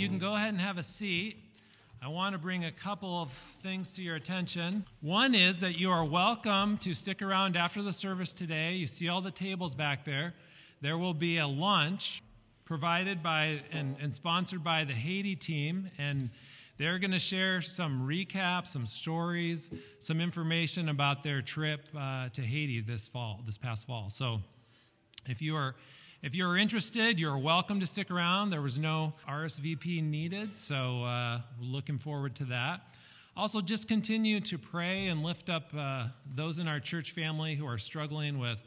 You can go ahead and have a seat. I want to bring a couple of things to your attention. One is that you are welcome to stick around after the service today. You see all the tables back there. There will be a lunch provided by and, and sponsored by the Haiti team, and they're going to share some recaps, some stories, some information about their trip uh, to Haiti this fall, this past fall. So, if you are if you're interested, you're welcome to stick around. There was no RSVP needed, so uh, looking forward to that. Also, just continue to pray and lift up uh, those in our church family who are struggling with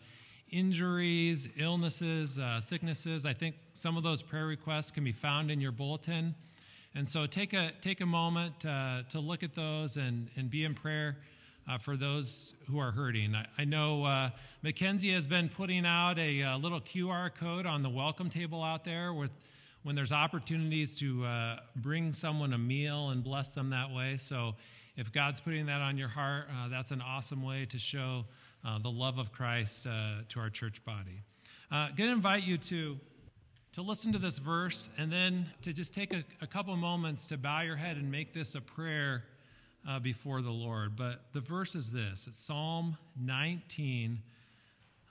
injuries, illnesses, uh, sicknesses. I think some of those prayer requests can be found in your bulletin. And so take a, take a moment uh, to look at those and, and be in prayer uh, for those who are hurting. I, I know uh, Mackenzie has been putting out a, a, uh, little QR code on the welcome table out there with when there's opportunities to uh, bring someone a meal and bless them that way. So if God's putting that on your heart, uh, that's an awesome way to show uh, the love of Christ to our church body. I'm going to invite you to to listen to this verse and then to just take a, a couple moments to bow your head and make this a prayer uh, before the Lord. But the verse is this it's Psalm 19,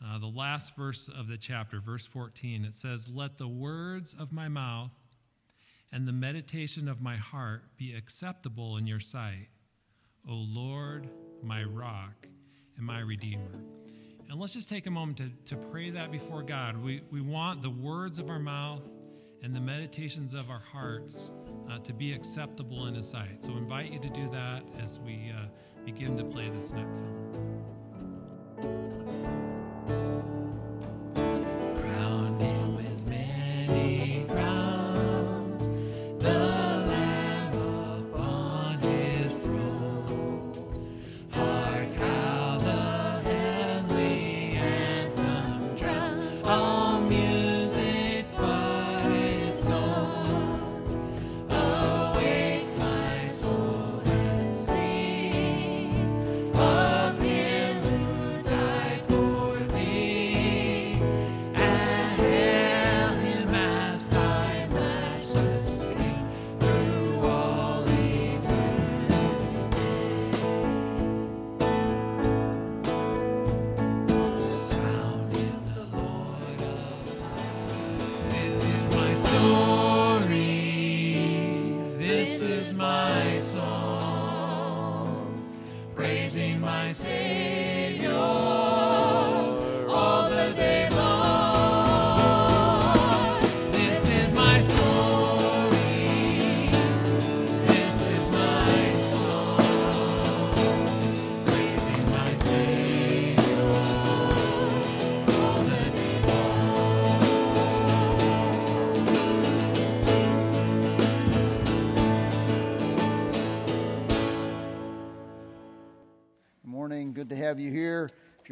uh, the last verse of the chapter, verse 14. It says, Let the words of my mouth and the meditation of my heart be acceptable in your sight, O Lord, my rock and my redeemer. And let's just take a moment to, to pray that before God. We, we want the words of our mouth and the meditations of our hearts uh, to be acceptable in His sight. So, invite you to do that as we uh, begin to play this next song.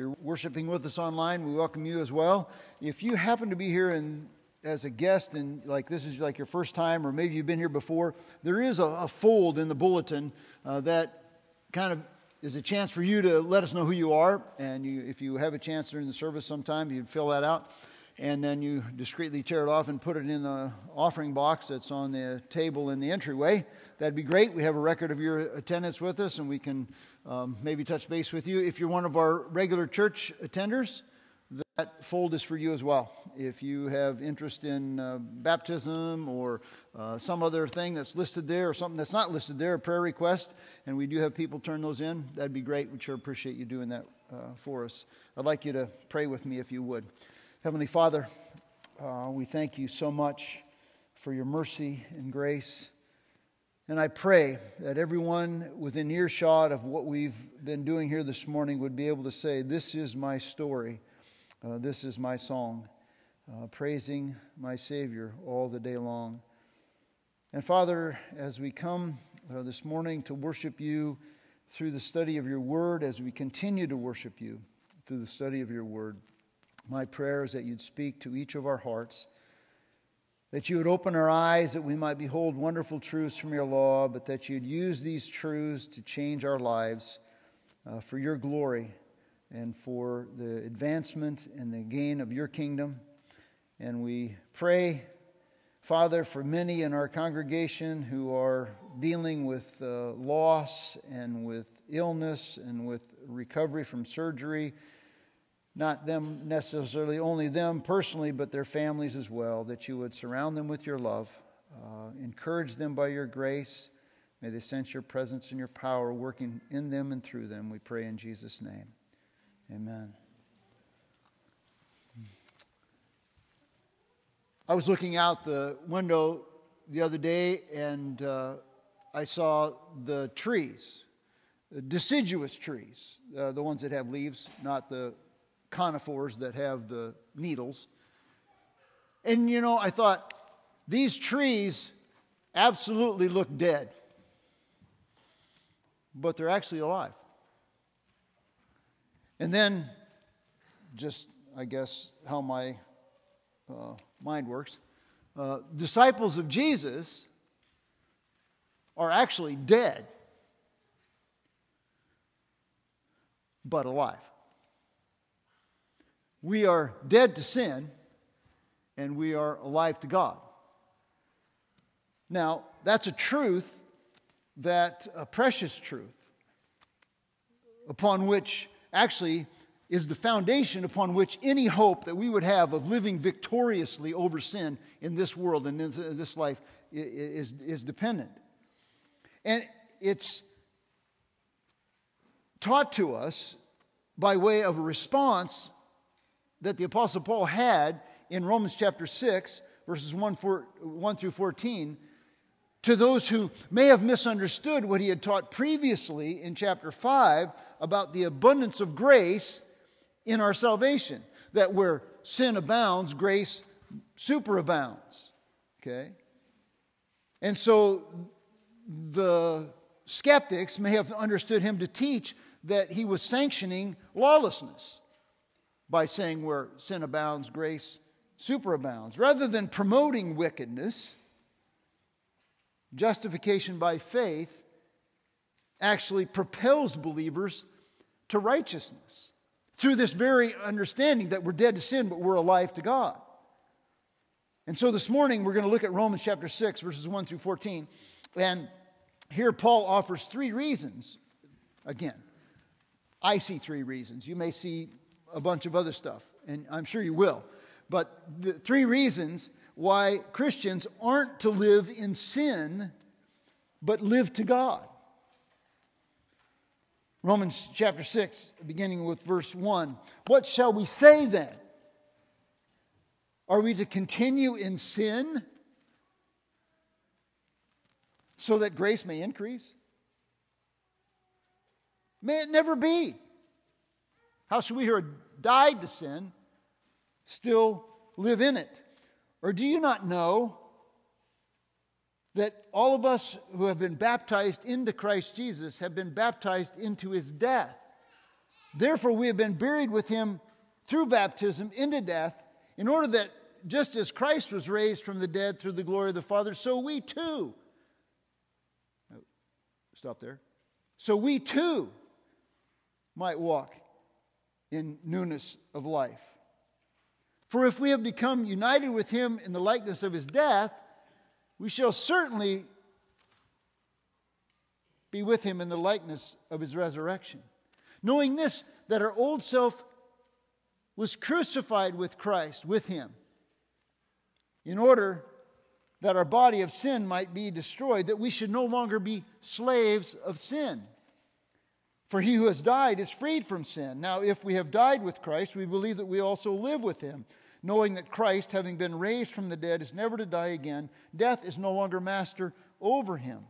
You're worshiping with us online, we welcome you as well. If you happen to be here and as a guest and like this is like your first time or maybe you've been here before, there is a, a fold in the bulletin uh, that kind of is a chance for you to let us know who you are. And you, if you have a chance during the service sometime, you fill that out. And then you discreetly tear it off and put it in the offering box that's on the table in the entryway. That'd be great. We have a record of your attendance with us, and we can um, maybe touch base with you. If you're one of our regular church attenders, that fold is for you as well. If you have interest in uh, baptism or uh, some other thing that's listed there or something that's not listed there, a prayer request, and we do have people turn those in, that'd be great. We'd sure appreciate you doing that uh, for us. I'd like you to pray with me if you would. Heavenly Father, uh, we thank you so much for your mercy and grace. And I pray that everyone within earshot of what we've been doing here this morning would be able to say, This is my story. Uh, this is my song, uh, praising my Savior all the day long. And Father, as we come uh, this morning to worship you through the study of your word, as we continue to worship you through the study of your word, my prayer is that you'd speak to each of our hearts that you would open our eyes that we might behold wonderful truths from your law, but that you'd use these truths to change our lives uh, for your glory and for the advancement and the gain of your kingdom. And we pray Father, for many in our congregation who are dealing with uh, loss and with illness and with recovery from surgery, not them necessarily only them personally, but their families as well, that you would surround them with your love, uh, encourage them by your grace. May they sense your presence and your power working in them and through them. We pray in Jesus' name. Amen. I was looking out the window the other day and uh, I saw the trees, the deciduous trees, uh, the ones that have leaves, not the conifers that have the needles. And you know, I thought, these trees absolutely look dead, but they're actually alive. And then, just I guess how my uh, mind works, uh, disciples of Jesus are actually dead, but alive. We are dead to sin, and we are alive to God. Now, that's a truth that, a precious truth, upon which actually is the foundation upon which any hope that we would have of living victoriously over sin in this world and in this life is, is dependent. And it's taught to us by way of a response that the Apostle Paul had in Romans chapter 6, verses 1, 4, 1 through 14, to those who may have misunderstood what he had taught previously in chapter 5 about the abundance of grace in our salvation. That where sin abounds, grace superabounds. Okay? And so the skeptics may have understood him to teach that he was sanctioning lawlessness by saying where sin abounds, grace superabounds. Rather than promoting wickedness, justification by faith actually propels believers to righteousness through this very understanding that we're dead to sin, but we're alive to God. And so this morning we're going to look at Romans chapter 6, verses 1 through 14. And here Paul offers three reasons. Again, I see three reasons. You may see a bunch of other stuff, and I'm sure you will. But the three reasons why Christians aren't to live in sin, but live to God. Romans chapter 6, beginning with verse 1. What shall we say then? Are we to continue in sin so that grace may increase? May it never be. How should we who are died to sin still live in it? Or do you not know that all of us who have been baptized into Christ Jesus have been baptized into his death. Therefore, we have been buried with him through baptism into death, in order that just as Christ was raised from the dead through the glory of the Father, so we too. Oh, stop there. So we too might walk in newness of life. For if we have become united with him in the likeness of his death, we shall certainly be with him in the likeness of his resurrection. Knowing this, that our old self was crucified with Christ, with him, in order that our body of sin might be destroyed, that we should no longer be slaves of sin. For he who has died is freed from sin. Now, if we have died with Christ, we believe that we also live with him knowing that Christ, having been raised from the dead, is never to die again. Death is no longer master over him.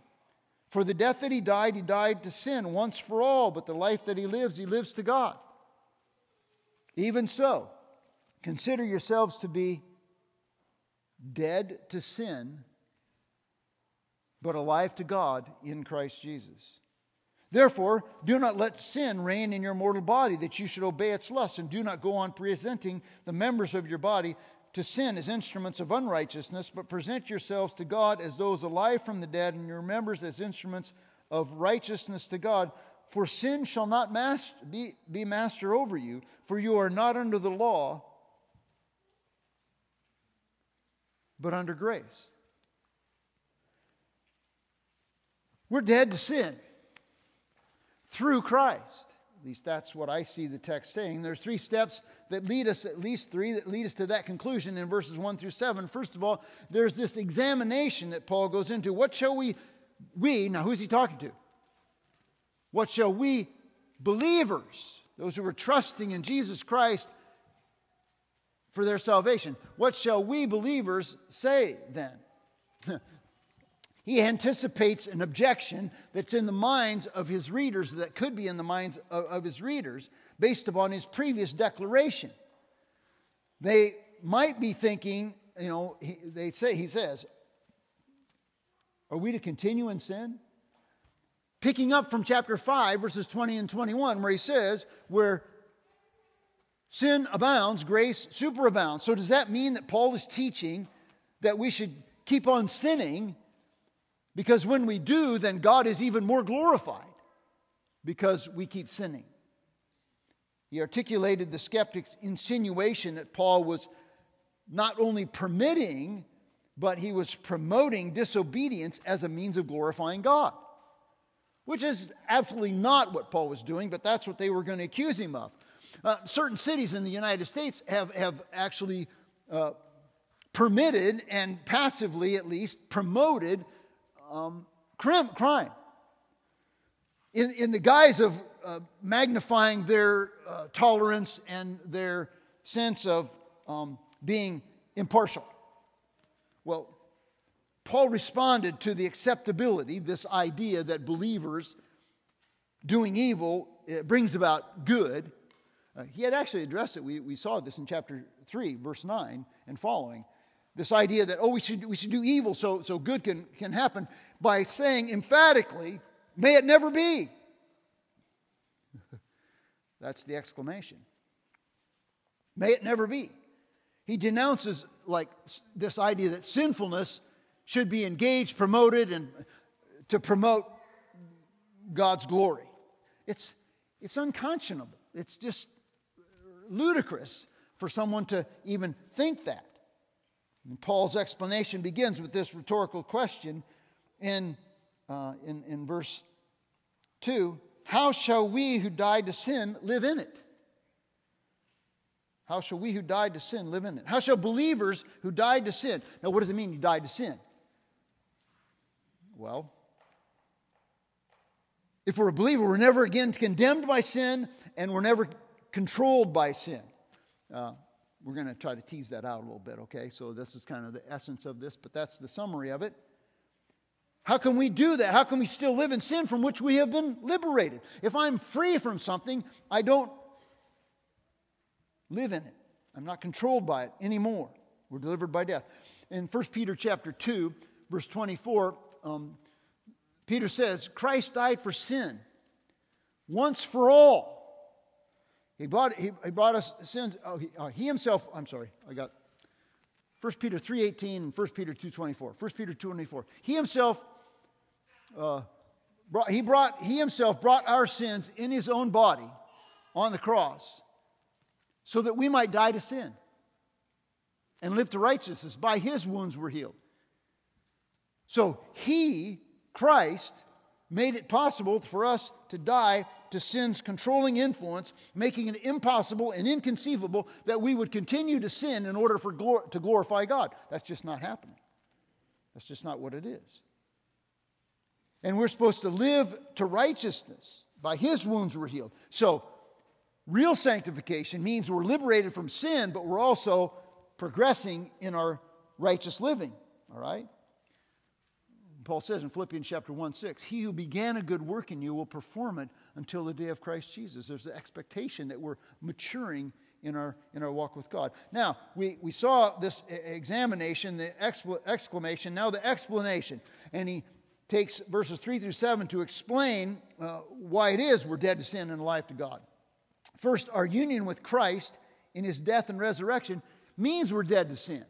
For the death that he died, he died to sin once for all, but the life that he lives, he lives to God. Even so, consider yourselves to be dead to sin, but alive to God in Christ Jesus. Therefore, do not let sin reign in your mortal body, that you should obey its lusts, and do not go on presenting the members of your body to sin as instruments of unrighteousness, but present yourselves to God as those alive from the dead, and your members as instruments of righteousness to God. For sin shall not master, be, be master over you, for you are not under the law, but under grace. We're dead to sin through Christ. At least that's what I see the text saying. There's three steps that lead us, at least three, that lead us to that conclusion in verses 1 through 7. First of all, there's this examination that Paul goes into. What shall we, we, now who's he talking to? What shall we, believers, those who are trusting in Jesus Christ for their salvation, what shall we believers say then? He anticipates an objection that's in the minds of his readers, that could be in the minds of, of his readers, based upon his previous declaration. They might be thinking, you know, he, they say, he says, Are we to continue in sin? Picking up from chapter 5, verses 20 and 21, where he says, Where sin abounds, grace superabounds. So, does that mean that Paul is teaching that we should keep on sinning because when we do, then God is even more glorified because we keep sinning. He articulated the skeptic's insinuation that Paul was not only permitting, but he was promoting disobedience as a means of glorifying God, which is absolutely not what Paul was doing, but that's what they were going to accuse him of. Uh, certain cities in the United States have, have actually uh, permitted and passively, at least, promoted um, crime in, in the guise of uh, magnifying their uh, tolerance and their sense of um, being impartial. Well, Paul responded to the acceptability, this idea that believers doing evil brings about good. Uh, he had actually addressed it. We, we saw this in chapter 3, verse 9 and following. This idea that, oh, we should, we should do evil so, so good can, can happen by saying emphatically, may it never be. That's the exclamation. May it never be. He denounces like this idea that sinfulness should be engaged, promoted, and uh, to promote God's glory. It's, it's unconscionable. It's just ludicrous for someone to even think that. And Paul's explanation begins with this rhetorical question in, uh, in, in verse 2 How shall we who died to sin live in it? How shall we who died to sin live in it? How shall believers who died to sin? Now, what does it mean you died to sin? Well, if we're a believer, we're never again condemned by sin and we're never controlled by sin. Uh, we're going to try to tease that out a little bit, okay? So, this is kind of the essence of this, but that's the summary of it. How can we do that? How can we still live in sin from which we have been liberated? If I'm free from something, I don't live in it. I'm not controlled by it anymore. We're delivered by death. In 1 Peter chapter 2, verse 24, um, Peter says, Christ died for sin once for all he brought, he, he brought us sins. Oh, he, uh, he, himself, I'm sorry, I got 1 Peter 3.18 and 1 Peter 2.24. 1 Peter 2.24. He himself, uh, brought, he brought, he himself brought our sins in his own body on the cross so that we might die to sin and live to righteousness. By his wounds we're healed. So he, Christ, made it possible for us to die to sin's controlling influence, making it impossible and inconceivable that we would continue to sin in order for glor- to glorify God. That's just not happening. That's just not what it is. And we're supposed to live to righteousness. By his wounds we're healed. So, real sanctification means we're liberated from sin, but we're also progressing in our righteous living. All right? Paul says in Philippians chapter 1 6, He who began a good work in you will perform it until the day of Christ Jesus. There's the expectation that we're maturing in our, in our walk with God. Now, we, we saw this examination, the exclamation, now the explanation. And he takes verses 3 through 7 to explain uh, why it is we're dead to sin and alive to God. First, our union with Christ in his death and resurrection means we're dead to sin.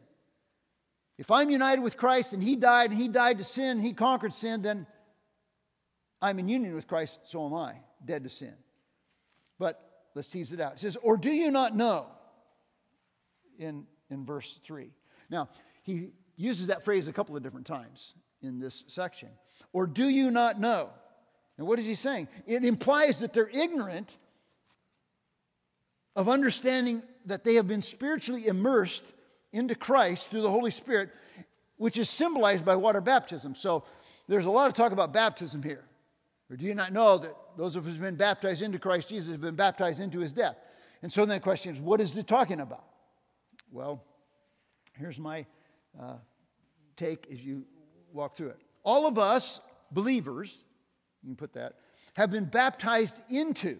If I'm united with Christ and He died and He died to sin, He conquered sin, then I'm in union with Christ, so am I, dead to sin. But let's tease it out. It says, Or do you not know? In, in verse 3. Now, he uses that phrase a couple of different times in this section. Or do you not know? And what is he saying? It implies that they're ignorant of understanding that they have been spiritually immersed into Christ through the Holy Spirit, which is symbolized by water baptism. So there's a lot of talk about baptism here. Or do you not know that those of us who have been baptized into Christ Jesus have been baptized into his death? And so then the question is, what is it talking about? Well, here's my uh, take as you walk through it. All of us believers, you can put that, have been baptized into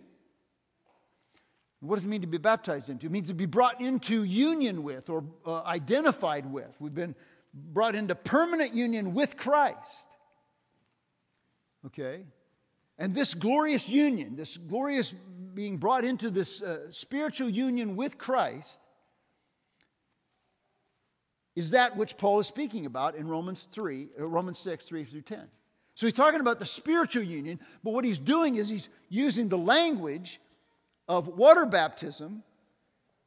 what does it mean to be baptized into? It means to be brought into union with or uh, identified with. We've been brought into permanent union with Christ. Okay? And this glorious union, this glorious being brought into this uh, spiritual union with Christ, is that which Paul is speaking about in Romans 3, uh, Romans 6, 3 through 10. So he's talking about the spiritual union, but what he's doing is he's using the language of water baptism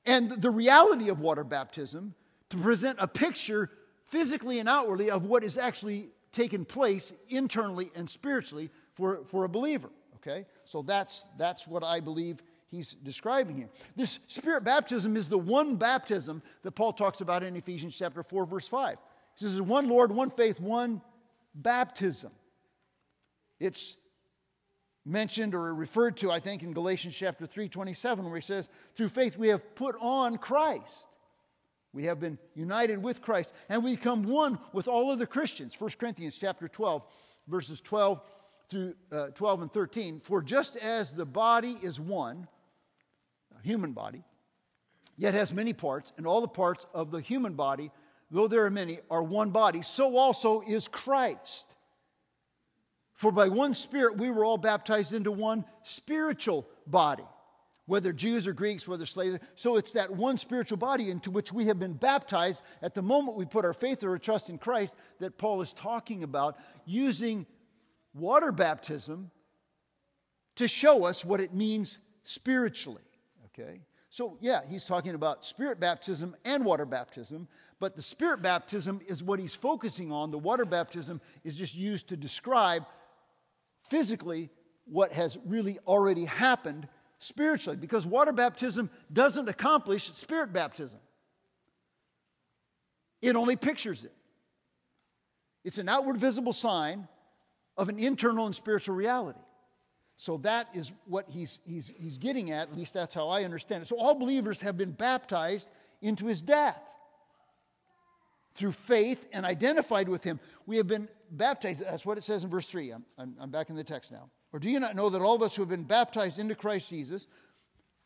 and the reality of water baptism to present a picture physically and outwardly of what is actually taking place internally and spiritually for, for a believer. Okay? So that's, that's what I believe he's describing here. This spirit baptism is the one baptism that Paul talks about in Ephesians chapter 4, verse 5. He says, one Lord, one faith, one baptism. It's mentioned or referred to, I think, in Galatians chapter 3, 27, where he says, Through faith we have put on Christ. We have been united with Christ, and we become one with all other Christians. 1 Corinthians chapter 12, verses 12 through uh, 12 and 13. For just as the body is one, a human body, yet has many parts, and all the parts of the human body, though there are many, are one body, so also is Christ. For by one Spirit we were all baptized into one spiritual body, whether Jews or Greeks, whether slaves. So it's that one spiritual body into which we have been baptized at the moment we put our faith or our trust in Christ that Paul is talking about, using water baptism to show us what it means spiritually. Okay? So, yeah, he's talking about spirit baptism and water baptism, but the spirit baptism is what he's focusing on. The water baptism is just used to describe physically what has really already happened spiritually because water baptism doesn't accomplish spirit baptism. It only pictures it. It's an outward visible sign of an internal and spiritual reality. So that is what he's, he's, he's getting at, at least that's how I understand it. So all believers have been baptized into his death through faith and identified with him. We have been baptized. That's what it says in verse 3. I'm, I'm, I'm, back in the text now. Or do you not know that all of us who have been baptized into Christ Jesus,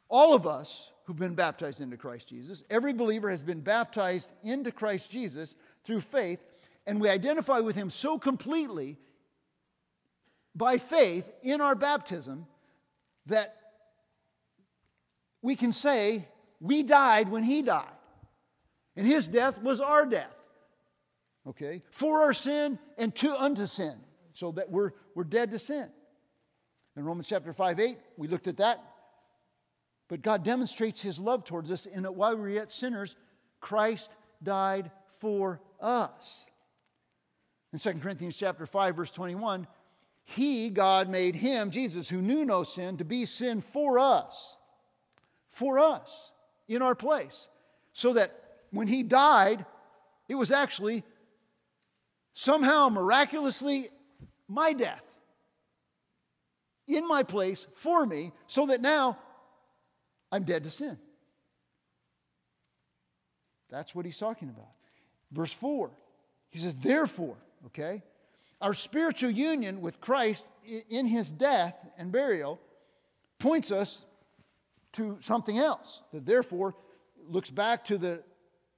all of us who've been baptized into Christ Jesus, every believer has been baptized into Christ Jesus through faith, and we identify with him so completely by faith in our baptism that we can say, We died when he died. And his death was our death okay, for our sin and to unto sin, so that we're, we're dead to sin. In Romans chapter 5, 8, we looked at that. But God demonstrates his love towards us in that while we were yet sinners, Christ died for us. In 2 Corinthians chapter 5, verse 21, he, God, made him, Jesus, who knew no sin, to be sin for us. For us, in our place. So that when he died, it was actually somehow miraculously my death in my place for me so that now I'm dead to sin. That's what he's talking about. Verse 4, he says, Therefore, okay, our spiritual union with Christ in his death and burial points us to something else. That therefore looks back to the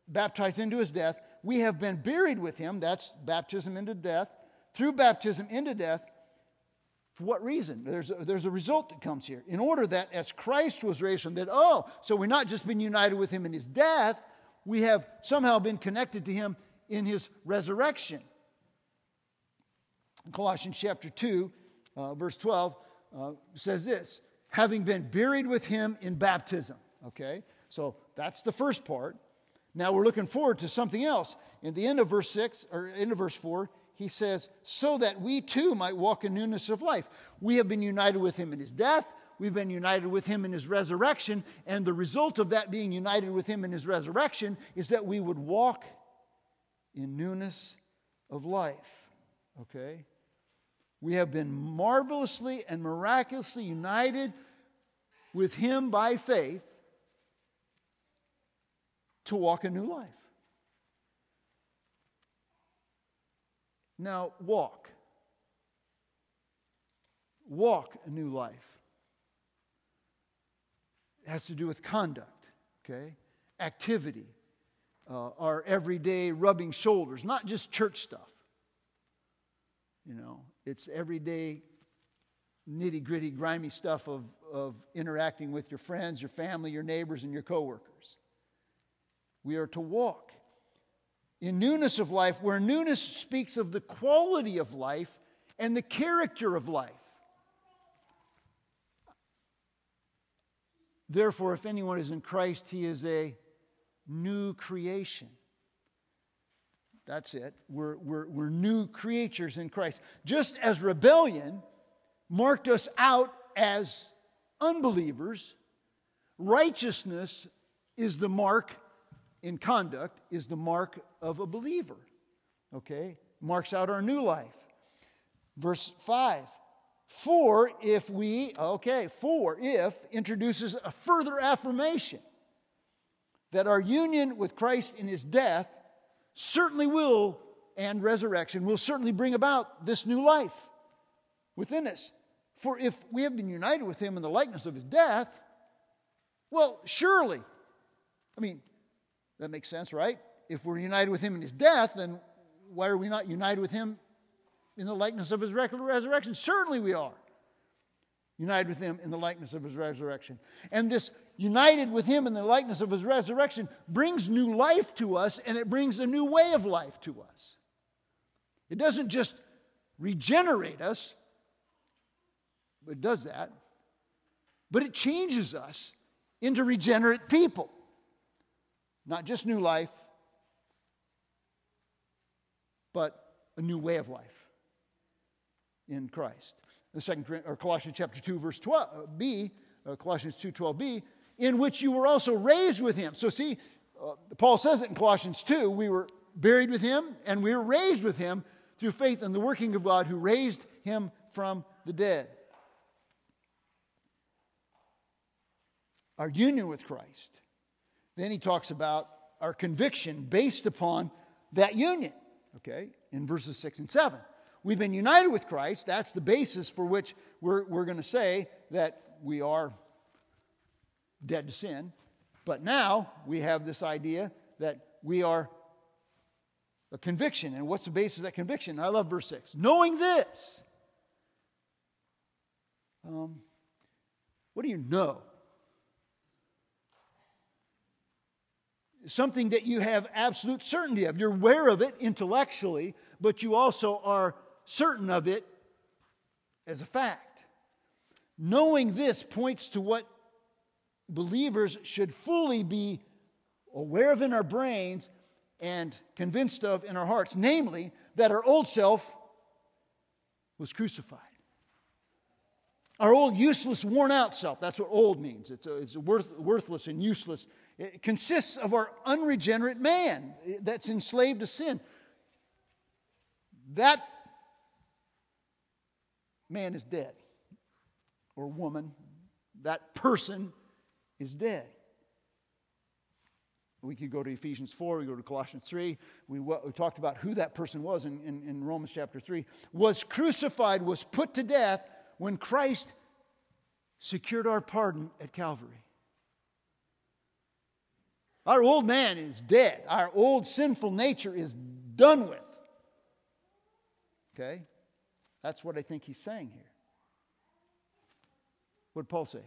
baptized into his death we have been buried with him, that's baptism into death, through baptism into death. For what reason? There's a, there's a result that comes here. In order that as Christ was raised from dead, oh, so we're not just been united with him in his death, we have somehow been connected to him in his resurrection. Colossians chapter 2, uh, verse 12 uh, says this having been buried with him in baptism. Okay, so that's the first part. Now we're looking forward to something else. in the end of verse 6, or end of verse 4, he says, so that we too might walk in newness of life. We have been united with him in his death. We've been united with him in his resurrection. And the result of that being united with him in his resurrection is that we would walk in newness of life. Okay? We have been marvelously and miraculously united with him by faith to walk a new life. Now, walk. Walk a new life. It has to do with conduct, okay? Activity, uh, our everyday rubbing shoulders, not just church stuff. You know, it's everyday nitty gritty, grimy stuff of, of interacting with your friends, your family, your neighbors, and your coworkers. We are to walk in newness of life, where newness speaks of the quality of life and the character of life. Therefore, if anyone is in Christ, he is a new creation. That's it. We're, we're, we're new creatures in Christ. Just as rebellion marked us out as unbelievers, righteousness is the mark in conduct, is the mark of a believer. Okay? Marks out our new life. Verse 5. For if we, okay, for if introduces a further affirmation that our union with Christ in his death certainly will, and resurrection will certainly bring about this new life within us. For if we have been united with him in the likeness of his death, well, surely, I mean, that makes sense, right? If we're united with him in his death, then why are we not united with him in the likeness of his resurrection? Certainly we are. United with him in the likeness of his resurrection. And this united with him in the likeness of his resurrection brings new life to us and it brings a new way of life to us. It doesn't just regenerate us, but it does that, but it changes us into regenerate people. Not just new life, but a new way of life in Christ. The second or Colossians chapter 2 verse 12 uh, B, uh, Colossians 2:12b, in which you were also raised with him. So see, uh, Paul says it in Colossians 2, we were buried with him and we were raised with him through faith in the working of God who raised him from the dead. Our union with Christ then he talks about our conviction based upon that union, okay, in verses 6 and 7. We've been united with Christ. That's the basis for which we're, we're going to say that we are dead to sin. But now we have this idea that we are a conviction. And what's the basis of that conviction? I love verse 6. Knowing this, um, what do you know? something that you have absolute certainty of. You're aware of it intellectually, but you also are certain of it as a fact. Knowing this points to what believers should fully be aware of in our brains and convinced of in our hearts, namely, that our old self was crucified. Our old, useless, worn out self. That's what old means. It's, a, it's a worth, worthless and useless it consists of our unregenerate man eh, that's enslaved to sin. That man is dead, or woman, that person is dead. We could go to Ephesians 4, we go to Colossians 3. We, we talked about who that person was in, in, in Romans chapter 3. Was crucified, was put to death when Christ secured our pardon at Calvary. Our old man is dead. Our old sinful nature is done with. Okay? That's what I think he's saying here. What did Paul say?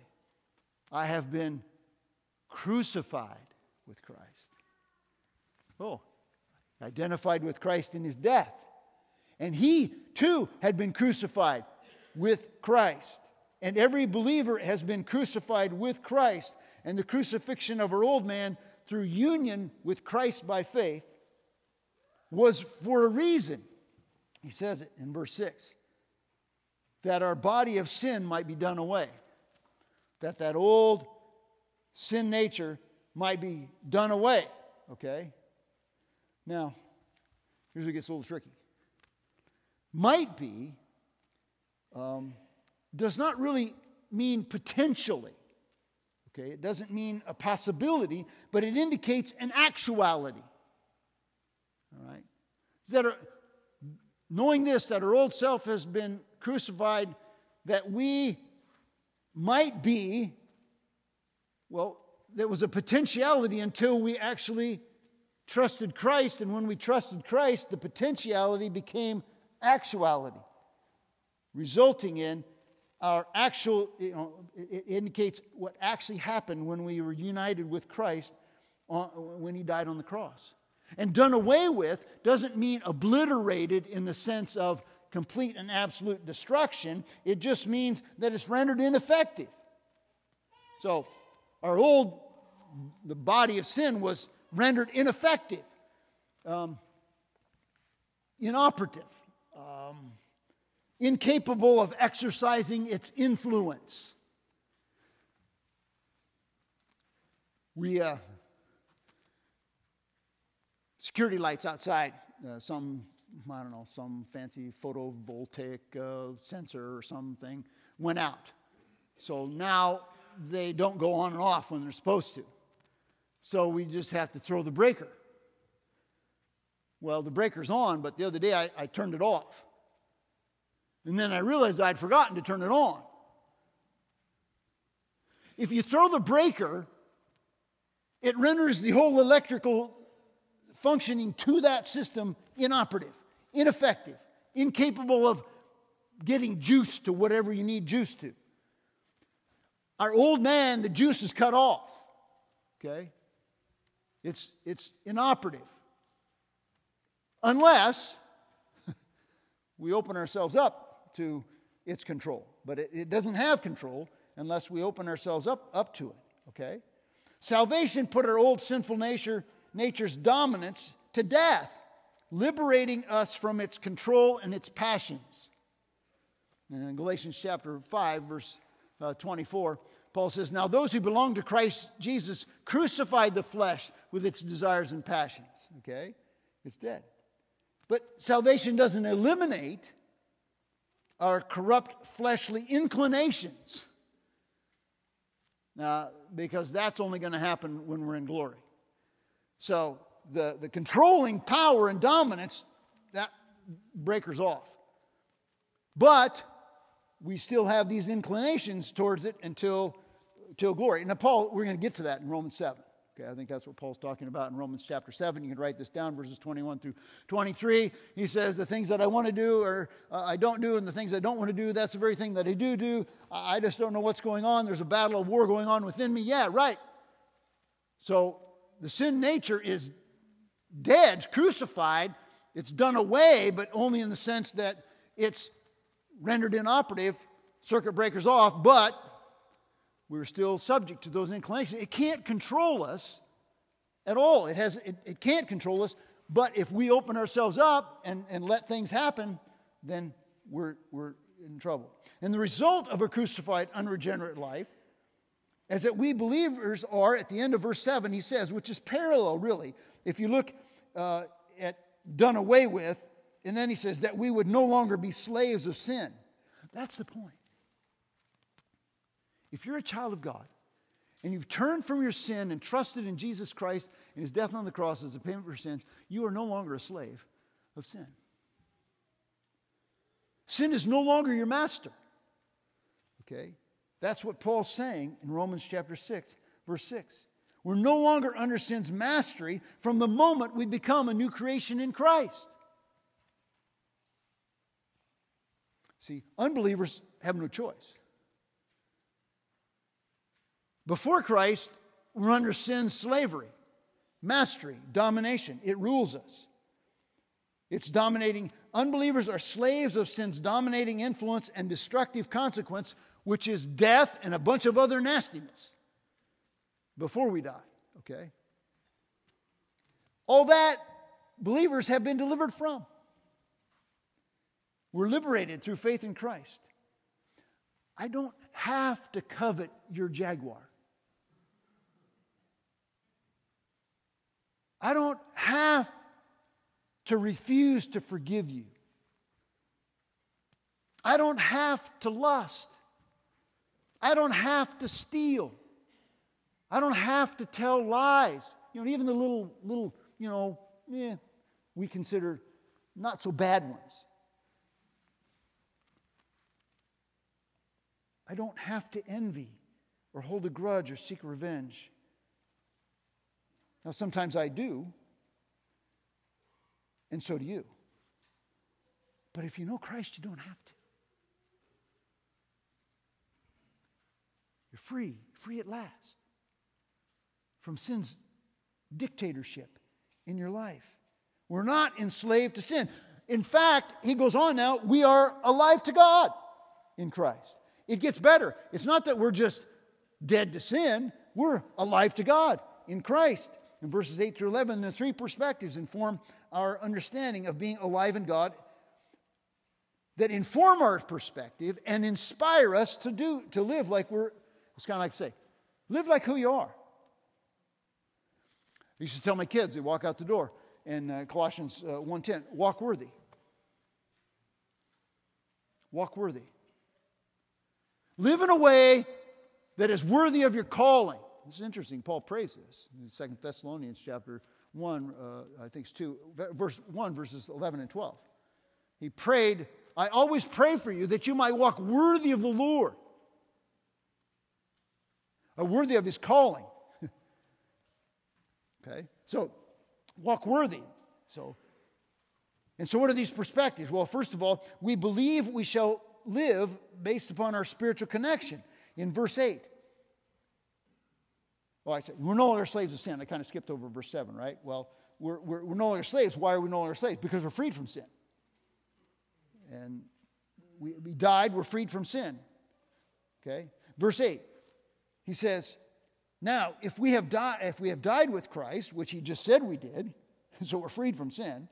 I have been crucified with Christ. Oh, identified with Christ in his death. And he too had been crucified with Christ. And every believer has been crucified with Christ. And the crucifixion of our old man through union with Christ by faith was for a reason. He says it in verse 6 that our body of sin might be done away, that that old sin nature might be done away. Okay? Now, here's where it gets a little tricky. Might be um, does not really mean potentially. Okay, it doesn't mean a possibility, but it indicates an actuality. All right? That are, knowing this, that our old self has been crucified, that we might be, well, there was a potentiality until we actually trusted Christ. And when we trusted Christ, the potentiality became actuality, resulting in our actual, you know, it indicates what actually happened when we were united with Christ when he died on the cross. And done away with doesn't mean obliterated in the sense of complete and absolute destruction. It just means that it's rendered ineffective. So, our old, the body of sin was rendered ineffective, um, inoperative. Um, incapable of exercising its influence. We, uh, security lights outside, uh, some, I don't know, some fancy photovoltaic uh, sensor or something went out. So now they don't go on and off when they're supposed to. So we just have to throw the breaker. Well, the breaker's on, but the other day I, I turned it off. And then I realized I'd forgotten to turn it on. If you throw the breaker, it renders the whole electrical functioning to that system inoperative, ineffective, incapable of getting juice to whatever you need juice to. Our old man, the juice is cut off. Okay? It's, it's inoperative. Unless we open ourselves up to its control. But it, it doesn't have control unless we open ourselves up, up to it, okay? Salvation put our old sinful nature, nature's dominance to death, liberating us from its control and its passions. And in Galatians chapter 5, verse uh, 24, Paul says, Now those who belong to Christ Jesus crucified the flesh with its desires and passions. Okay? It's dead. But salvation doesn't eliminate our corrupt fleshly inclinations. Now, because that's only going to happen when we're in glory. So the, the controlling power and dominance, that breakers off. But we still have these inclinations towards it until, until glory. Now, Paul, we're going to get to that in Romans 7. Okay, I think that's what Paul's talking about in Romans chapter 7. You can write this down, verses 21 through 23. He says, The things that I want to do or uh, I don't do, and the things I don't want to do, that's the very thing that I do do. I just don't know what's going on. There's a battle of war going on within me. Yeah, right. So the sin nature is dead, crucified. It's done away, but only in the sense that it's rendered inoperative, circuit breakers off, but we're still subject to those inclinations. It can't control us at all. It, has, it, it can't control us, but if we open ourselves up and, and let things happen, then we're, we're in trouble. And the result of a crucified, unregenerate life, as that we believers are, at the end of verse 7, he says, which is parallel, really. If you look uh, at done away with, and then he says that we would no longer be slaves of sin. That's the point. If you're a child of God and you've turned from your sin and trusted in Jesus Christ and his death on the cross as a payment for sins, you are no longer a slave of sin. Sin is no longer your master. Okay? That's what Paul's saying in Romans chapter 6, verse 6. We're no longer under sin's mastery from the moment we become a new creation in Christ. See, unbelievers have no choice. Before Christ, we're under sin's slavery, mastery, domination. It rules us. It's dominating. Unbelievers are slaves of sin's dominating influence and destructive consequence, which is death and a bunch of other nastiness before we die, okay? All that believers have been delivered from. We're liberated through faith in Christ. I don't have to covet your Jaguar. I don't have to refuse to forgive you. I don't have to lust. I don't have to steal. I don't have to tell lies. You know, even the little, little, you know, eh, we consider not so bad ones. I don't have to envy or hold a grudge or seek revenge. Now, sometimes I do, and so do you. But if you know Christ, you don't have to. You're free, free at last from sin's dictatorship in your life. We're not enslaved to sin. In fact, he goes on now, we are alive to God in Christ. It gets better. It's not that we're just dead to sin, we're alive to God in Christ. In verses 8 through 11, the three perspectives inform our understanding of being alive in God that inform our perspective and inspire us to do to live like we're it's kind of like say live like who you are i used to tell my kids they walk out the door in uh, colossians uh, 1.10 walk worthy walk worthy Live in a way that is worthy of your calling. This is interesting. Paul prays this in Second Thessalonians chapter 1, uh, I think it's 2, verse 1, verses 11 and 12. He prayed, I always pray for you that you might walk worthy of the Lord, or worthy of his calling. Okay? So, walk worthy. So, and so what are these perspectives? Well, first of all, we believe we shall live based upon our spiritual connection. In verse 8, well, I said, we're no longer slaves of sin. I kind of skipped over verse 7, right? Well, we're, we're, we're no longer slaves. Why are we no longer slaves? Because we're freed from sin. And we, we died, we're freed from sin. Okay? Verse 8, he says, Now, if we, have died, if we have died with Christ, which he just said we did, so we're freed from sin,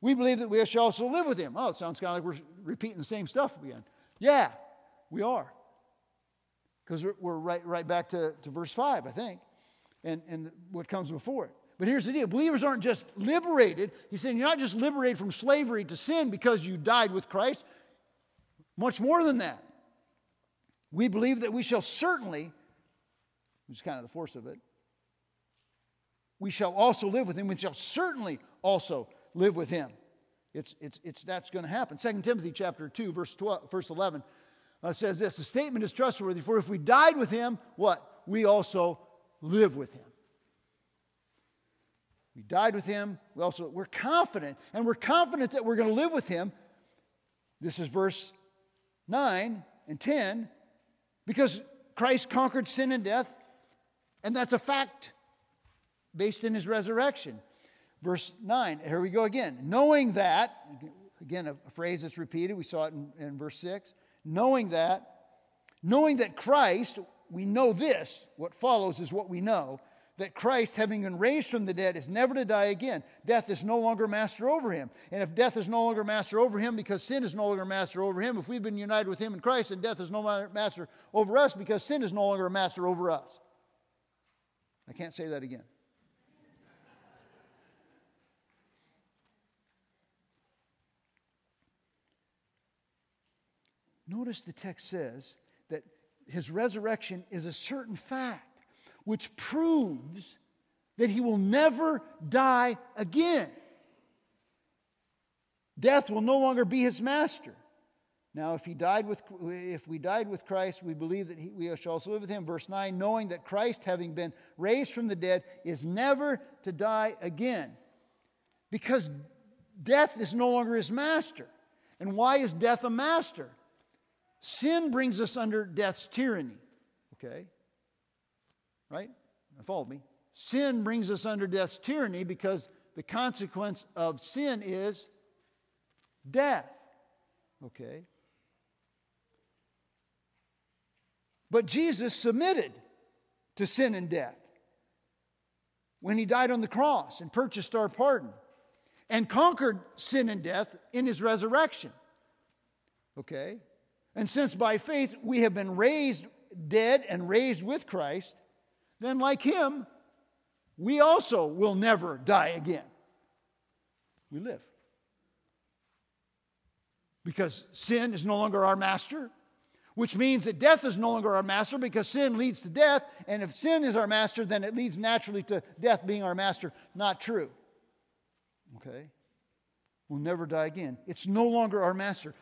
we believe that we shall also live with him. Oh, it sounds kind of like we're repeating the same stuff again. Yeah, we are. Because we're, we're, right, right back to, to verse 5, I think, and, and what comes before it. But here's the deal believers aren't just liberated. He's saying you're not just liberated from slavery to sin because you died with Christ. Much more than that. We believe that we shall certainly, which is kind of the force of it, we shall also live with him. We shall certainly also live with him. It's, it's, it's, that's going to happen. 2 Timothy chapter 2, verse, 12, verse 11 uh, says this, the statement is trustworthy, for if we died with him, what? We also live with him. We died with him. We also, we're confident, and we're confident that we're going to live with him. This is verse 9 and 10, because Christ conquered sin and death, and that's a fact based in his resurrection. Verse 9, here we go again. Knowing that, again, a phrase that's repeated, we saw it in, in verse 6. Knowing that, knowing that Christ, we know this, what follows is what we know, that Christ, having been raised from the dead, is never to die again. Death is no longer master over him. And if death is no longer master over him because sin is no longer master over him, if we've been united with him in Christ, and death is no longer master over us because sin is no longer master over us. I can't say that again. Notice the text says that his resurrection is a certain fact, which proves that he will never die again. Death will no longer be his master. Now, if he died with, if we died with Christ, we believe that he, we shall also live with him. Verse 9, knowing that Christ, having been raised from the dead, is never to die again. Because death is no longer his master. And why is death a master? Sin brings us under death's tyranny. Okay? Right? Follow me. Sin brings us under death's tyranny because the consequence of sin is death. Okay? But Jesus submitted to sin and death when he died on the cross and purchased our pardon. and conquered sin and death in his resurrection. Okay? And since by faith we have been raised dead and raised with Christ, then like him, we also will never die again. We live. Because sin is no longer our master, which means that death is no longer our master because sin leads to death. And if sin is our master, then it leads naturally to death being our master. Not true. Okay? We'll never die again. It's no longer our master.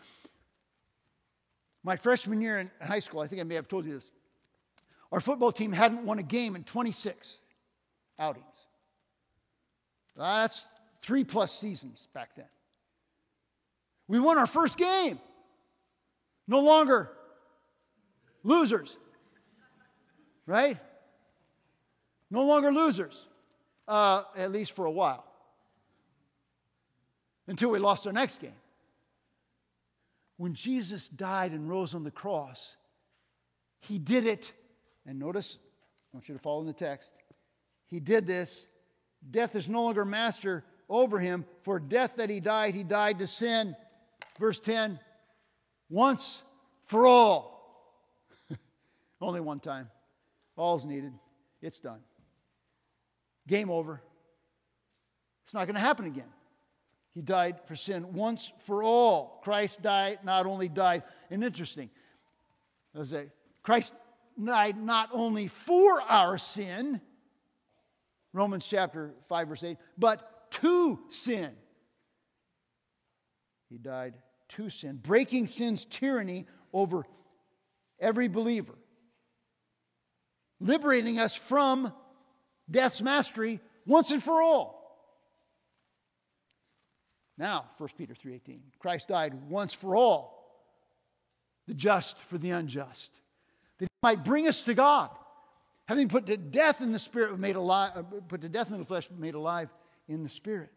My freshman year in high school, I think I may have told you this, our football team hadn't won a game in 26 outings. That's three plus seasons back then. We won our first game. No longer losers. Right? No longer losers, uh, at least for a while, until we lost our next game. When Jesus died and rose on the cross, he did it, and notice, I want you to follow in the text. He did this. Death is no longer master over him. For death that he died, he died to sin. Verse 10 once for all. Only one time. All's needed. It's done. Game over. It's not going to happen again. He died for sin once for all. Christ died, not only died, and interesting. I say, Christ died not only for our sin, Romans chapter 5, verse 8, but to sin. He died to sin, breaking sin's tyranny over every believer liberating us from death's mastery once and for all. Now, 1 Peter 3:18. Christ died once for all, the just for the unjust, that he might bring us to God, having put to death in the spirit made alive, put to death in the flesh, made alive in the spirit.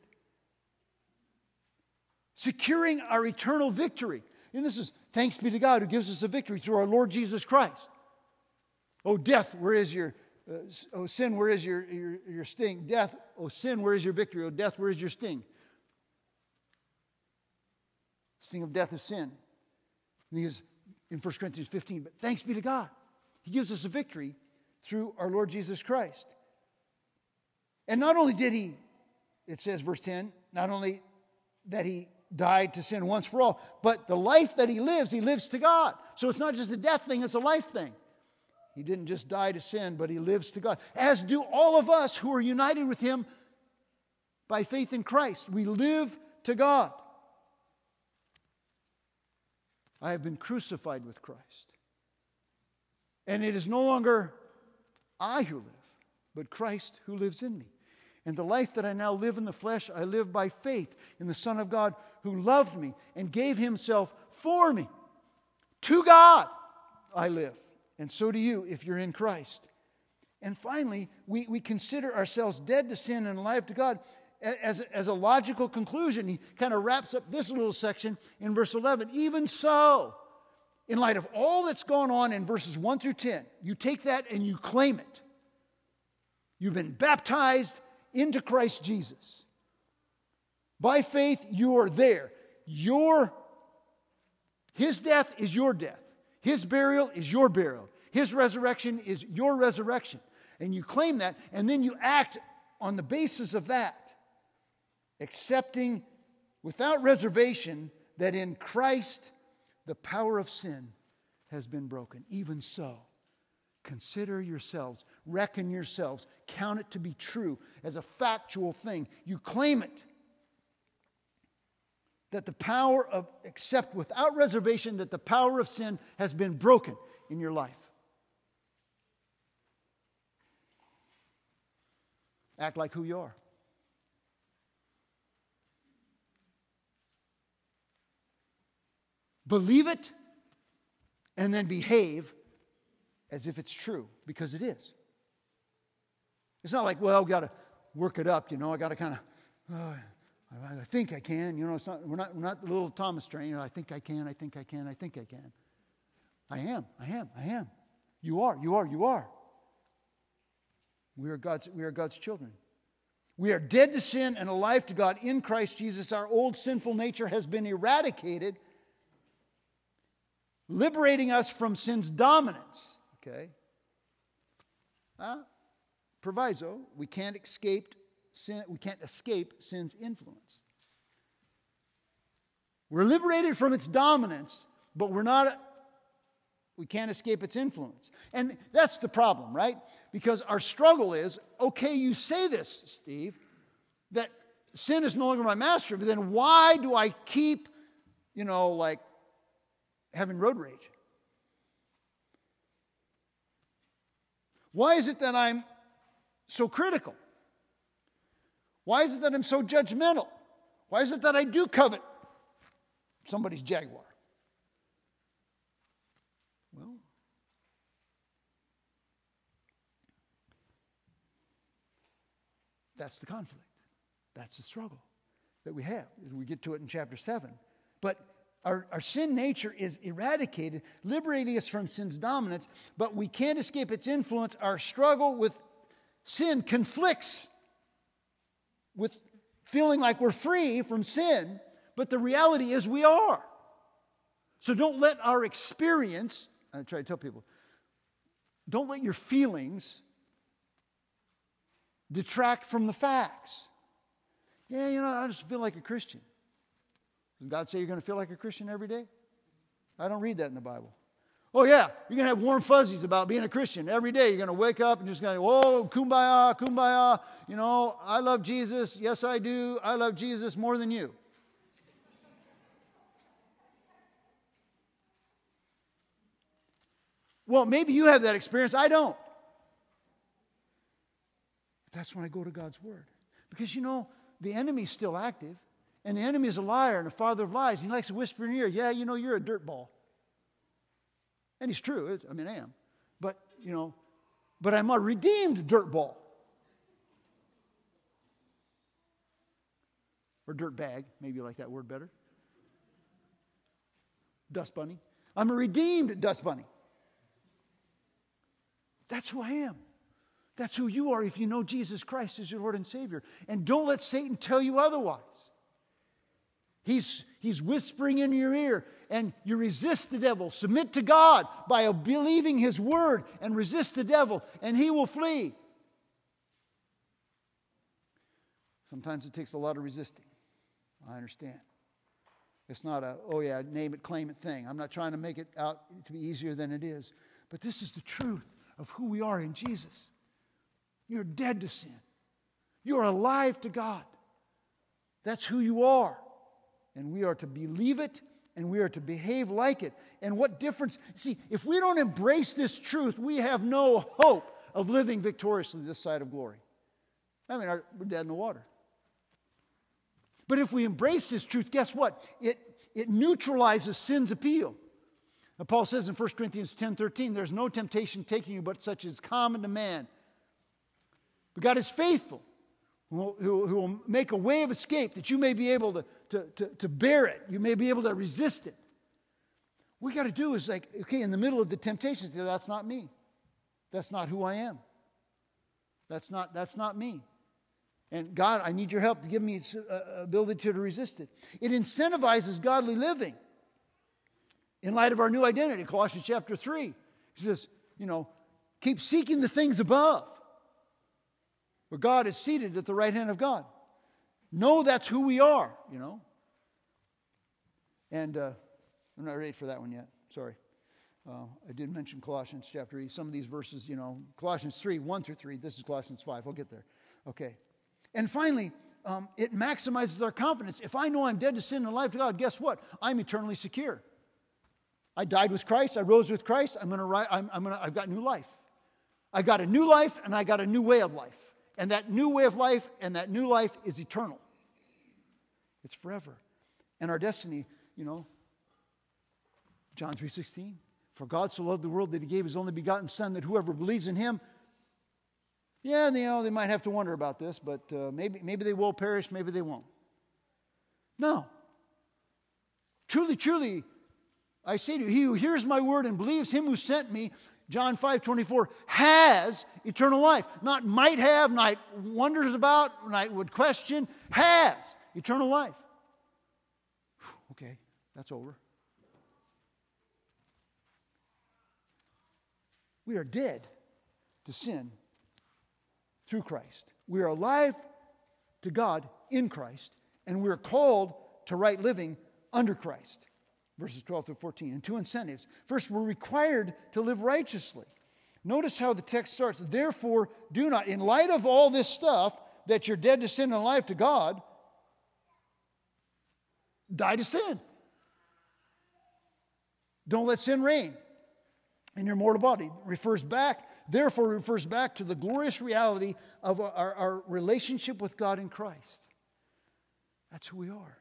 Securing our eternal victory. And this is thanks be to God who gives us a victory through our Lord Jesus Christ. Oh, death, where is your, uh, oh, sin, where is your, your, your sting? Death, oh, sin, where is your victory? Oh, death, where is your sting? Sting of death is sin. And he is in 1 Corinthians 15. But thanks be to God. He gives us a victory through our Lord Jesus Christ. And not only did he, it says, verse 10, not only that he died to sin once for all, but the life that he lives, he lives to God. So it's not just a death thing, it's a life thing. He didn't just die to sin, but he lives to God, as do all of us who are united with him by faith in Christ. We live to God. I have been crucified with Christ. And it is no longer I who live, but Christ who lives in me. And the life that I now live in the flesh, I live by faith in the Son of God who loved me and gave himself for me. To God I live and so do you if you're in Christ. And finally, we, we consider ourselves dead to sin and alive to God as, as a logical conclusion. He kind of wraps up this little section in verse 11. Even so, in light of all that's gone on in verses 1 through 10, you take that and you claim it. You've been baptized into Christ Jesus. By faith, you are there. Your, his death is your death. His burial is your burial. His resurrection is your resurrection. And you claim that, and then you act on the basis of that, accepting without reservation that in Christ the power of sin has been broken. Even so, consider yourselves, reckon yourselves, count it to be true as a factual thing. You claim it that the power of, accept without reservation, that the power of sin has been broken in your life. Act like who you are. Believe it and then behave as if it's true because it is. It's not like, well, I've got to work it up, you know, I got to kind of, oh, uh, I think I can. You know, it's not, we're, not, we're not the little Thomas train. You know, I think I can, I think I can, I think I can. I am, I am, I am. You are, you are, you are. We are God's, we are God's children. We are dead to sin and alive to God in Christ Jesus. Our old sinful nature has been eradicated, liberating us from sin's dominance. Okay? Uh, proviso, we can't escape sin, we can't escape sin's influence. We're liberated from its dominance, but we're not we can't escape its influence. And that's the problem, right? Because our struggle is okay, you say this, Steve, that sin is no longer my master, but then why do I keep, you know, like having road rage? Why is it that I'm so critical? Why is it that I'm so judgmental? Why is it that I do covet somebody's Jaguar? Well, that's the conflict. That's the struggle that we have. We get to it in chapter 7. But our, our sin nature is eradicated, liberating us from sin's dominance, but we can't escape its influence. Our struggle with sin conflicts with feeling like we're free from sin, but the reality is we are. So don't let our experience, I try to tell people, don't let your feelings detract from the facts. Yeah, you know, I just feel like a Christian. Does God say you're going to feel like a Christian every day? I don't read that in the Bible. Oh, yeah, you're going to have warm fuzzies about being a Christian. Every day you're going to wake up and just going whoa, oh, kumbaya, kumbaya. You know, I love Jesus. Yes, I do. I love Jesus more than you. Well, maybe you have that experience. I don't. But That's when I go to God's Word. Because you know, the enemy's still active, and the enemy is a liar and a father of lies. He likes to whisper in your ear, Yeah, you know, you're a dirtball. And he's true. I mean, I am. But, you know, but I'm a redeemed dirtball. Or dirt bag. Maybe you like that word better. Dust bunny. I'm a redeemed dust bunny. That's who I am. That's who you are if you know Jesus Christ as your Lord and Savior. And don't let Satan tell you otherwise. He's, he's whispering in your ear, and you resist the devil. Submit to God by believing His word and resist the devil, and he will flee. Sometimes it takes a lot of resisting. I understand. It's not a, oh yeah, name it, claim it thing. I'm not trying to make it out to be easier than it is. But this is the truth of who we are in Jesus. You're dead to sin. You're alive to God. That's who you are. And we are to believe it and we are to behave like it. And what difference? See, if we don't embrace this truth, we have no hope of living victoriously this side of glory. I mean, we're dead in the water. But if we embrace this truth, guess what? It, it neutralizes sin's appeal. Now, Paul says in 1 Corinthians 10 13, there's no temptation taking you but such as common to man. But God is faithful, who will, who will make a way of escape that you may be able to, to, to, to bear it. You may be able to resist it. What we got to do is like, okay, in the middle of the temptation, that's not me. That's not who I am. That's not, that's not me. And God, I need your help to give me uh, ability to resist it. It incentivizes godly living in light of our new identity. Colossians chapter 3. He says, you know, keep seeking the things above where God is seated at the right hand of God. Know that's who we are, you know. And uh, I'm not ready for that one yet. Sorry. Uh, I did mention Colossians chapter 3. Some of these verses, you know, Colossians 3, 1 through 3. This is Colossians 5. I'll get there. Okay. And finally, um, it maximizes our confidence. If I know I'm dead to sin and alive to God, guess what? I'm eternally secure. I died with Christ. I rose with Christ. I'm gonna, I'm, I'm gonna, I've got new life. I got a new life and I got a new way of life. And that new way of life and that new life is eternal. It's forever. And our destiny, you know, John 3:16, for God so loved the world that he gave his only begotten son that whoever believes in him yeah, you know, they might have to wonder about this, but uh, maybe, maybe they will perish, maybe they won't. No. Truly, truly, I say to you, he who hears my word and believes him who sent me John 5 24 has eternal life. Not might have, not wonders about, not would question, has eternal life. Okay, that's over. We are dead to sin through Christ. We are alive to God in Christ, and we are called to right living under Christ. Verses 12 through 14. And two incentives. First, we're required to live righteously. Notice how the text starts. Therefore, do not, in light of all this stuff, that you're dead to sin and alive to God, die to sin. Don't let sin reign in your mortal body. It refers back, therefore, refers back to the glorious reality of our, our relationship with God in Christ. That's who we are.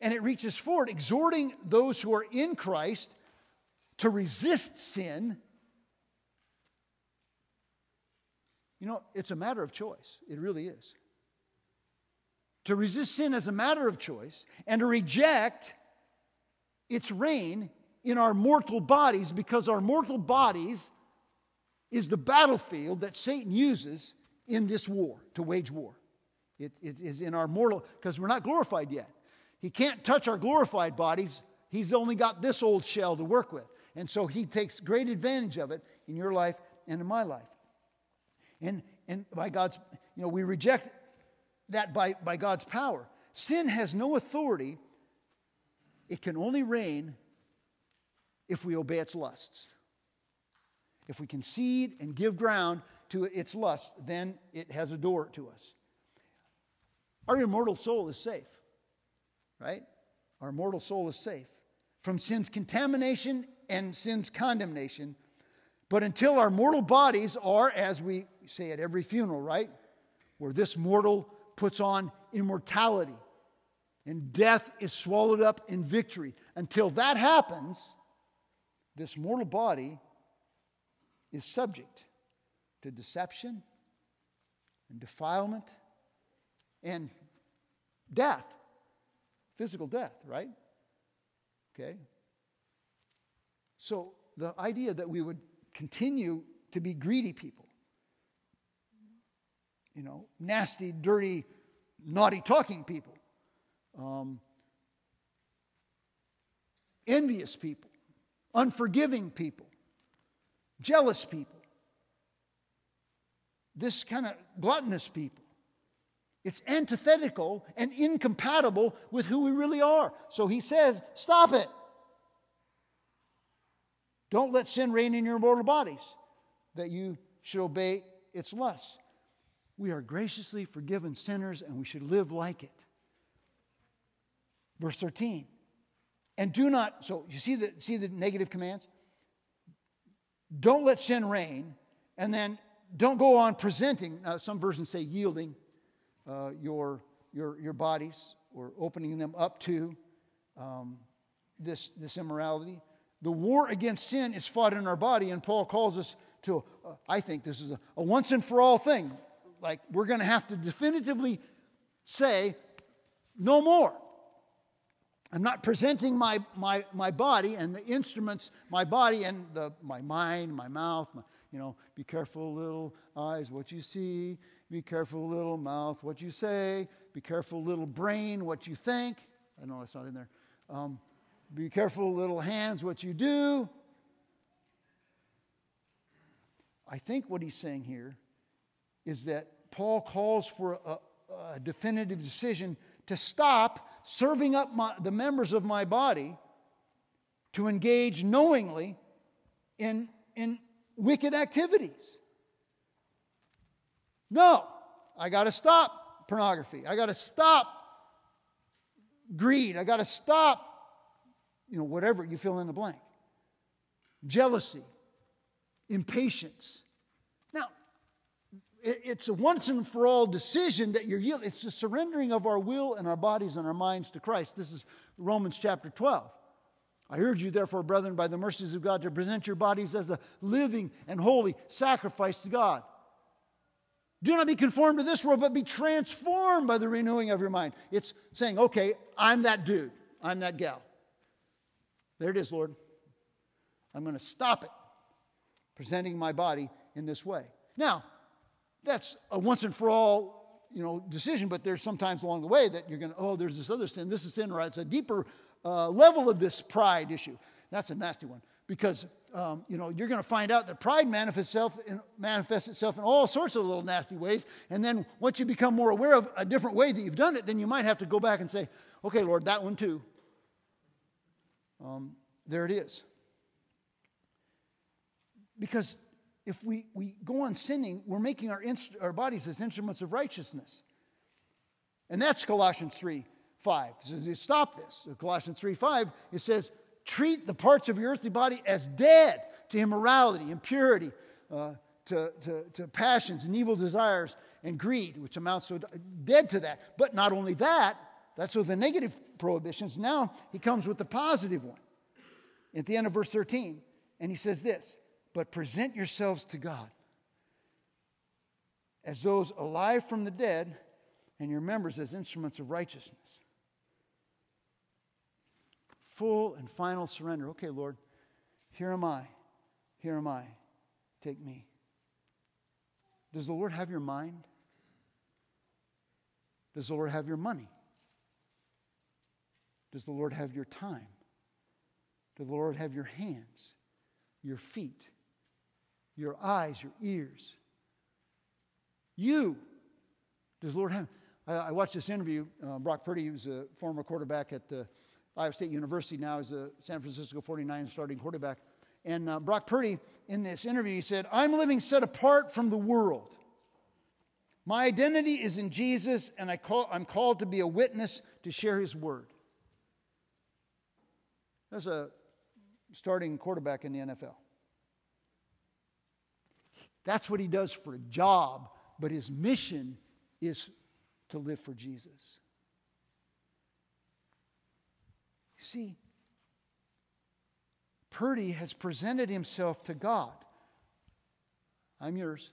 And it reaches forward, exhorting those who are in Christ to resist sin. You know, it's a matter of choice. It really is. To resist sin as a matter of choice and to reject its reign in our mortal bodies because our mortal bodies is the battlefield that Satan uses in this war to wage war. It, it is in our mortal, because we're not glorified yet. He can't touch our glorified bodies. He's only got this old shell to work with. And so he takes great advantage of it in your life and in my life. And, and by God's, you know, we reject that by, by God's power. Sin has no authority, it can only reign if we obey its lusts. If we concede and give ground to its lusts, then it has a door to us. Our immortal soul is safe, right? Our mortal soul is safe from sin's contamination and sin's condemnation. But until our mortal bodies are, as we say at every funeral, right? Where this mortal puts on immortality and death is swallowed up in victory. Until that happens, this mortal body is subject to deception and defilement and death, physical death, right? Okay? So the idea that we would continue to be greedy people, you know, nasty, dirty, naughty talking people, um, envious people, unforgiving people, jealous people, this kind of gluttonous people. It's antithetical and incompatible with who we really are. So he says, Stop it. Don't let sin reign in your mortal bodies, that you should obey its lusts. We are graciously forgiven sinners and we should live like it. Verse 13 and do not, so you see the, see the negative commands? Don't let sin reign, and then don't go on presenting, uh, some versions say yielding uh, your, your, your bodies or opening them up to um, this, this immorality. The war against sin is fought in our body, and Paul calls us to, uh, I think this is a, a once and for all thing. Like we're going to have to definitively say, no more. I'm not presenting my, my, my body and the instruments, my body and the, my mind, my mouth, my, you know, be careful, little eyes, what you see. Be careful, little mouth, what you say. Be careful, little brain, what you think. I know that's not in there. Um, be careful, little hands, what you do. I think what he's saying here is that Paul calls for a, a definitive decision to stop serving up my, the members of my body to engage knowingly in, in wicked activities. No, I got to stop pornography. I got to stop greed. I got to stop, you know, whatever you fill in the blank. Jealousy, impatience, Now, it's a once and for all decision that you're yielding. It's the surrendering of our will and our bodies and our minds to Christ. This is Romans chapter 12. I urge you, therefore, brethren, by the mercies of God, to present your bodies as a living and holy sacrifice to God. Do not be conformed to this world, but be transformed by the renewing of your mind. It's saying, okay, I'm that dude, I'm that gal. There it is, Lord. I'm going to stop it. presenting my body in this way. Now, that's a once and for all, you know, decision, but there's sometimes along the way that you're going to, oh, there's this other sin, this is sin, or it's a deeper uh, level of this pride issue. That's a nasty one because um, you know you're going to find out that pride manifests itself, in, manifests itself in all sorts of little nasty ways. And then once you become more aware of a different way that you've done it, then you might have to go back and say, okay, Lord, that one too. Um, there it is. Because if we, we go on sinning, we're making our, inst- our bodies as instruments of righteousness. And that's Colossians 3 5. It says, stop this. Colossians 3 5, it says, treat the parts of your earthly body as dead to immorality, impurity, uh, to, to, to passions and evil desires and greed, which amounts to dead to that. But not only that, that's with the negative prohibitions. Now he comes with the positive one at the end of verse 13. And he says this But present yourselves to God as those alive from the dead, and your members as instruments of righteousness full and final surrender. Okay, Lord, here am I. Here am I. Take me. Does the Lord have your mind? Does the Lord have your money? Does the Lord have your time? Does the Lord have your hands, your feet, your eyes, your ears? You. Does the Lord have? I, I watched this interview. Uh, Brock Purdy, who's a former quarterback at the Iowa State University now is a San Francisco 49 starting quarterback. And uh, Brock Purdy, in this interview, he said, I'm living set apart from the world. My identity is in Jesus, and I call, I'm called to be a witness to share his word. That's a starting quarterback in the NFL. That's what he does for a job, but his mission is to live for Jesus. See, Purdy has presented himself to God. I'm yours.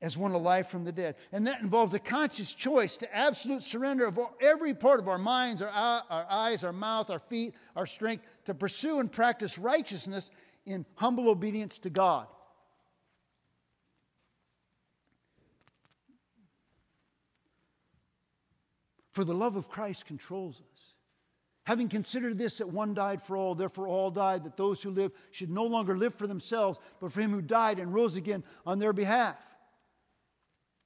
As one alive from the dead. And that involves a conscious choice to absolute surrender of every part of our minds, our, our eyes, our mouth, our feet, our strength, to pursue and practice righteousness in humble obedience to God. For the love of Christ controls us. Having considered this, that one died for all, therefore all died, that those who live should no longer live for themselves, but for him who died and rose again on their behalf.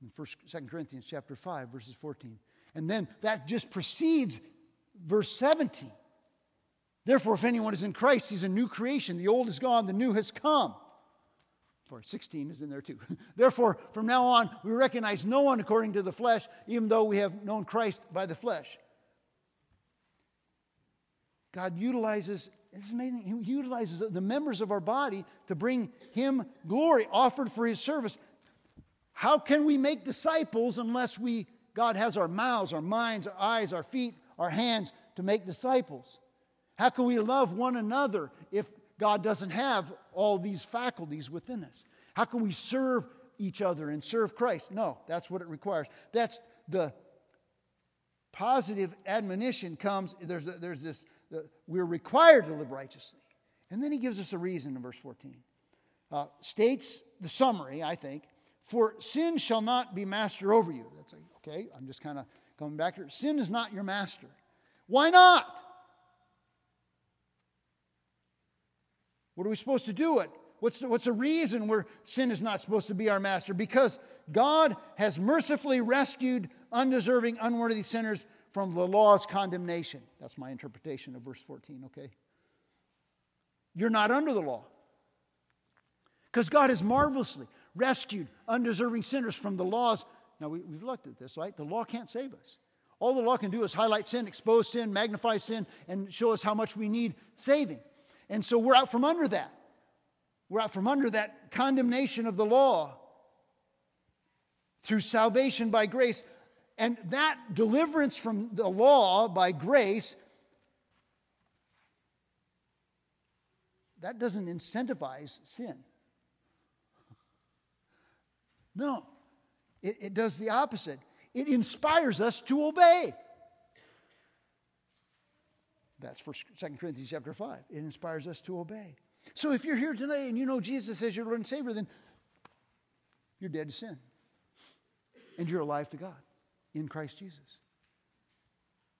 In 1, 2 Corinthians chapter 5, verses 14. And then that just precedes verse 17. Therefore, if anyone is in Christ, he's a new creation. The old is gone, the new has come. Or 16 is in there too. Therefore, from now on, we recognize no one according to the flesh, even though we have known Christ by the flesh. God utilizes, it's amazing, He utilizes the members of our body to bring Him glory offered for His service. How can we make disciples unless we, God has our mouths, our minds, our eyes, our feet, our hands to make disciples? How can we love one another if God doesn't have all these faculties within us? How can we serve each other and serve Christ? No, that's what it requires. That's the positive admonition comes. There's, a, there's this we're required to live righteously. And then he gives us a reason in verse 14. Uh, states the summary, I think, for sin shall not be master over you. That's like, okay, I'm just kind of coming back here. Sin is not your master. Why not? What are we supposed to do it? What's the, what's the reason where sin is not supposed to be our master? Because God has mercifully rescued undeserving, unworthy sinners from the law's condemnation. That's my interpretation of verse 14, okay? You're not under the law. Because God has marvelously rescued undeserving sinners from the laws. Now, we, have looked at this, right? The law can't save us. All the law can do is highlight sin, expose sin, magnify sin, and show us how much we need saving. And so we're out from under that. We're out from under that condemnation of the law through salvation by grace. And that deliverance from the law by grace, that doesn't incentivize sin. No, it, it does the opposite. It inspires us to obey. That's for 2 Corinthians chapter 5. It inspires us to obey. So if you're here today and you know Jesus as your Lord and Savior, then you're dead to sin. And you're alive to God in Christ Jesus.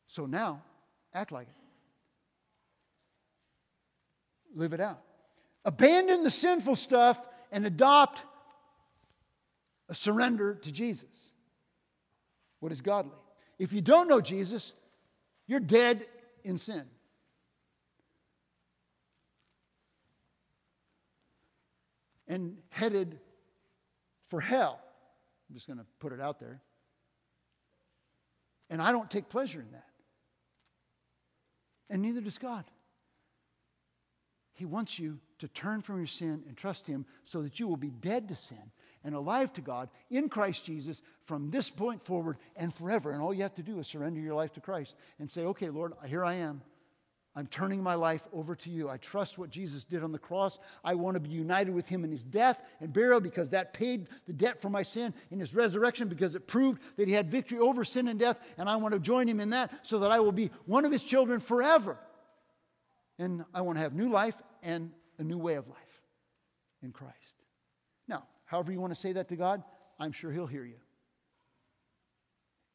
So now, act like it. Live it out. Abandon the sinful stuff and adopt a surrender to Jesus. What is godly? If you don't know Jesus, you're dead in sin. And headed for hell. I'm just going to put it out there. And I don't take pleasure in that. And neither does God. He wants you to turn from your sin and trust Him so that you will be dead to sin and alive to God in Christ Jesus from this point forward and forever. And all you have to do is surrender your life to Christ and say, okay, Lord, here I am. I'm turning my life over to you. I trust what Jesus did on the cross. I want to be united with him in his death and burial because that paid the debt for my sin, in his resurrection because it proved that he had victory over sin and death. And I want to join him in that so that I will be one of his children forever. And I want to have new life and a new way of life in Christ. Now, however you want to say that to God, I'm sure he'll hear you.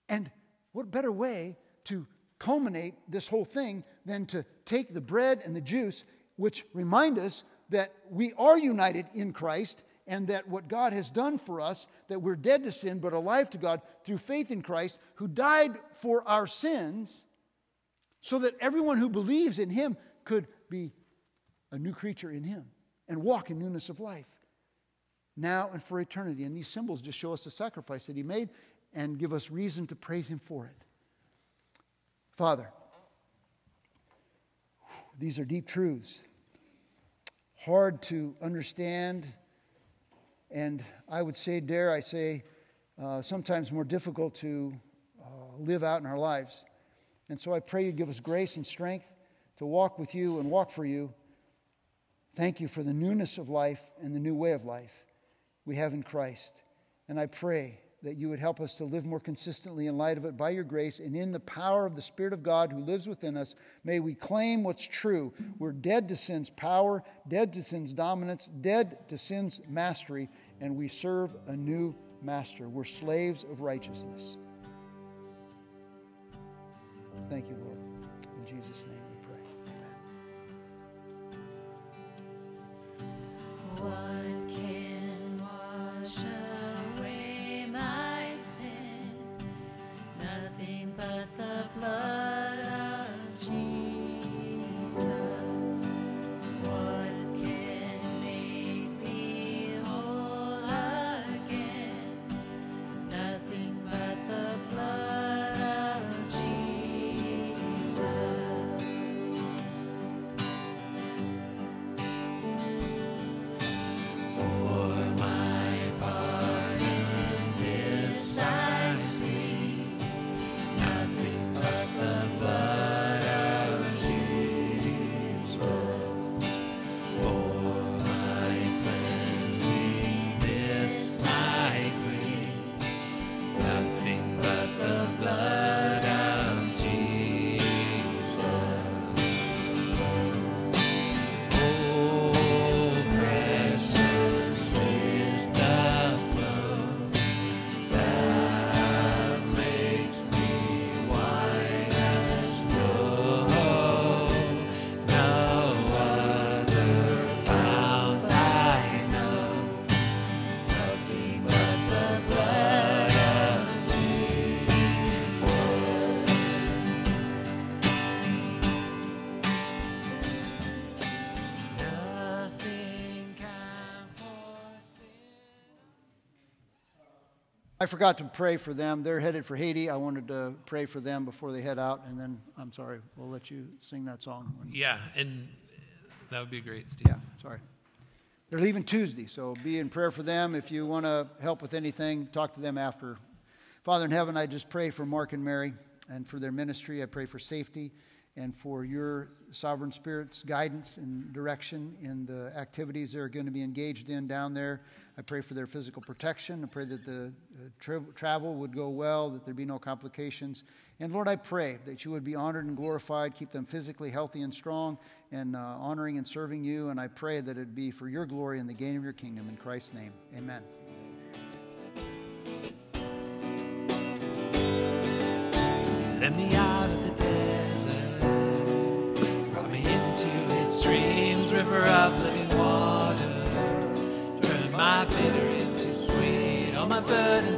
And what better way to culminate this whole thing than to take the bread and the juice, which remind us that we are united in Christ and that what God has done for us, that we're dead to sin but alive to God through faith in Christ, who died for our sins, so that everyone who believes in Him could be a new creature in Him and walk in newness of life now and for eternity. And these symbols just show us the sacrifice that He made and give us reason to praise Him for it. Father, these are deep truths, hard to understand, and I would say, dare I say, uh, sometimes more difficult to uh, live out in our lives. And so I pray you give us grace and strength to walk with you and walk for you. Thank you for the newness of life and the new way of life we have in Christ. And I pray that you would help us to live more consistently in light of it by your grace and in the power of the Spirit of God who lives within us. May we claim what's true. We're dead to sin's power, dead to sin's dominance, dead to sin's mastery, and we serve a new master. We're slaves of righteousness. Thank you, Lord. In Jesus' name we pray. Amen. I forgot to pray for them. They're headed for Haiti. I wanted to pray for them before they head out, and then I'm sorry, we'll let you sing that song. Yeah, and that would be great, Steve. Yeah, sorry. They're leaving Tuesday, so be in prayer for them. If you want to help with anything, talk to them after. Father in heaven, I just pray for Mark and Mary and for their ministry. I pray for safety and for your sovereign spirit's guidance and direction in the activities they're going to be engaged in down there. I pray for their physical protection. I pray that the uh, tra- travel would go well, that there be no complications. And Lord, I pray that you would be honored and glorified, keep them physically healthy and strong, and uh, honoring and serving you. And I pray that it be for your glory and the gain of your kingdom. In Christ's name, amen. Let me out sweet,